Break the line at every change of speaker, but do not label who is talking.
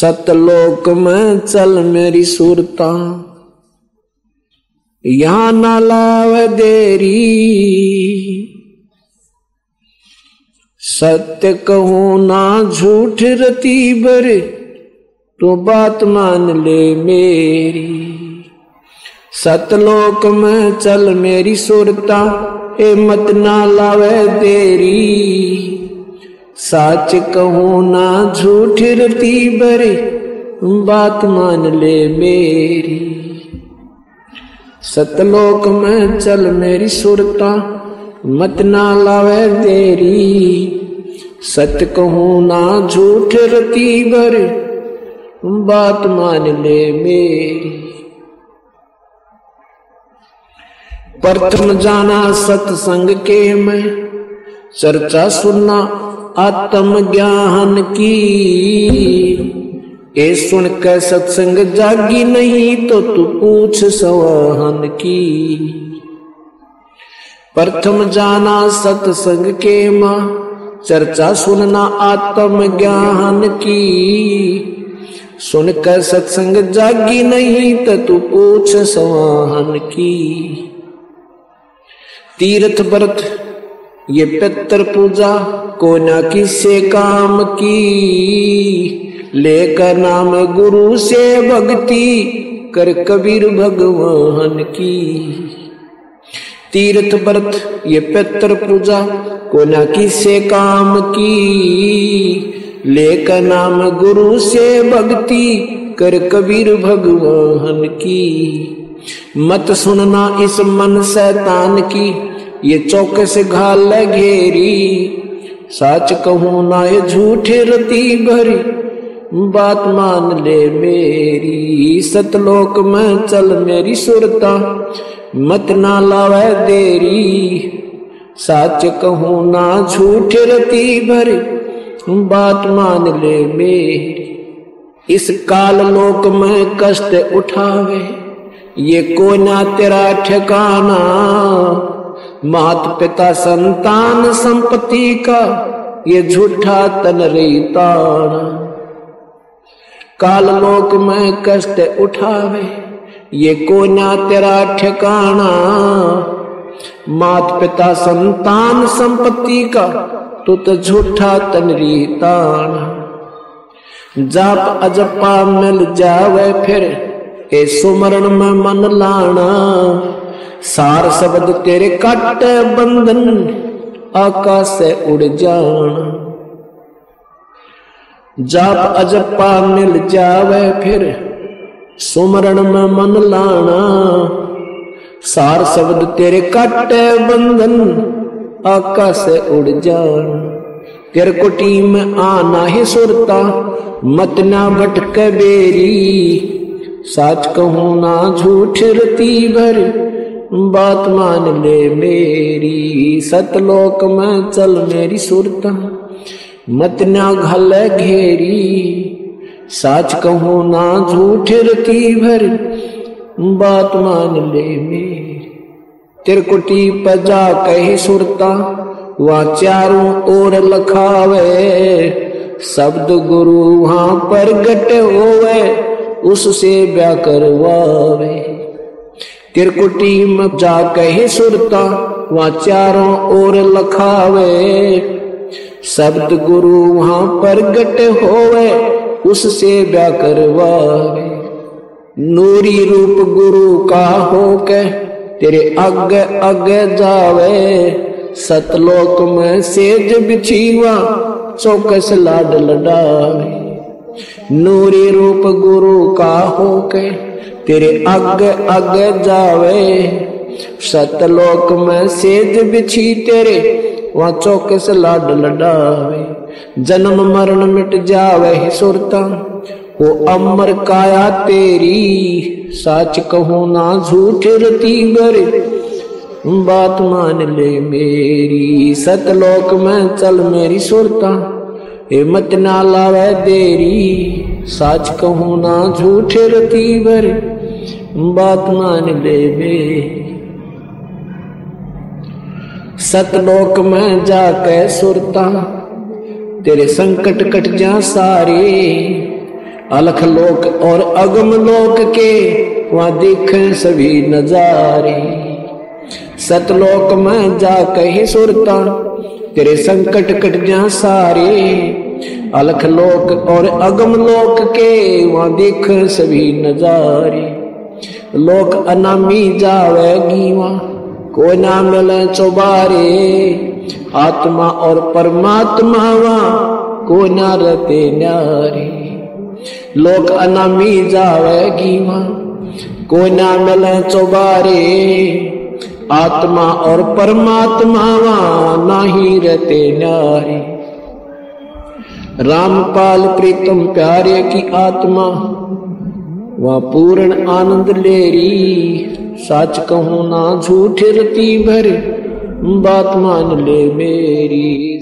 सतलोक में चल मेरी सुरता। यहाँ ना लाव देरी। सत्य कहूँ ना झूठ रती बर तो बात मान ले मेरी। सतलोक में चल मेरी सुरता ए मत ना लावे देरी। साच कहूँ ना झूठ रती बरे, बात मान ले मेरी। सतलोक में चल मेरी सुरता, मत ना लावे देरी। सत्य कहूँ ना झूठ रती बर, बात मान ले मेरी। प्रथम जाना सत्संग के मैं, चर्चा सुनना आत्म ज्ञान की। ए सुन के सत्संग जागी नहीं तो तू पूछ सवाहन की। प्रथम जाना सत्संग के माँ, चर्चा सुनना आत्म ज्ञान की। सुन कर सत्संग जागी नहीं तो तू पूछ सवाहन की। तीर्थ व्रत, ये पितर पूजा को न किसे काम की। लेकर नाम गुरु से भक्ति कर कबीर भगवान की। तीर्थ व्रत, ये पितर पूजा को न किसे काम की। लेकर नाम गुरु से भक्ति कर कबीर भगवान की। मत सुनना इस मन शैतान की, ये चौके से घाल घेरी। सच कहूँ ना ये झूठे रती भरी, बात मान ले मेरी। सतलोक में चल मेरी सुरता, मत ना लावे देरी। सच कहूँ ना झूठे रती भरी, बात मान ले मेरी। इस काल लोक में कष्ट उठावे, ये को ना तेरा ठिकाना। मात पिता संतान संपत्ति का ये झूठा तन ताना काल लोक में कष्ट उठावे, ये को ना तेरा ठिकाना? मात पिता संतान संपत्ति का तू तो झूठा तन ताना जाप अजपा मिल जावे फिर ए सुमरण में मन लाना। सार शब्द तेरे कट बंधन, आकाश से उड़ जाना जाप अजपा मिल जावे फिर, सुमरण में मन लाना। सार शब्द तेरे कट बंधन, आकाश से उड़ जाना तेरे कुटी में आना ही सुरता, मत ना भटक बेरी। सच कहूँ ना झूठ रती भर बात मान ले मेरी, सतलोक में चल मेरी सुरता। मत ना घल घेरी, सच कहूँ ना झूठ रती भर। बात मान ले मेरी तिरकुटी पजा कही सुरता। वहाँ चारों ओर लखावे, शब्द गुरु वहाँ पर गट होवे, उससे ब्या करवावे। तिरकुटी में जा कहे सुरता, वहाँ चारों ओर लखावे। शब्द गुरु वहाँ पर गट होवे, उससे ब्या करवावे। नूरी रूप गुरु का हो होके तेरे अग अग जावे। सतलोक में सेज बिछीवा, चौकस लाड लडावे। नूरी रूप गुरु का हो होके तेरे अग अग जावे। सतलोक में सेज बिछी तेरे, वहाँ चौकस लाड लडावे। जन्म मरण मिट जावे सुरता, वो अमर काया तेरी। सच कहूँ ना झूठ रती बर बात मान ले मेरी। सतलोक में चल मेरी सुरता, हिम्मत ना लावे देरी। सच कहूँ ना झूठ रती बर बात मान मेरी सतलोक में जाके सुरता, तेरे संकट कट जा सारे। अलख लोक और अगम लोक के वहाँ देख सभी नजारे। सतलोक में जा कही सुरता, तेरे संकट कट जा सारे। अलख लोक और अगम लोक के वहाँ देख सभी नजारे। लोक अनामी जावेगी वहाँ को ना मिले चौबारे। आत्मा और परमात्मा वहाँ को ना रहते न्यारे। लोक अनामी जावेगी वहाँ को ना मिले चौबारे। आत्मा और परमात्मा वहाँ नाही रहते न्यारे। रामपाल प्रीतम प्यारे की आत्मा वह पूर्ण आनंद लेरी। सच कहूँ ना झूठ रती भर बात मान ले मेरी।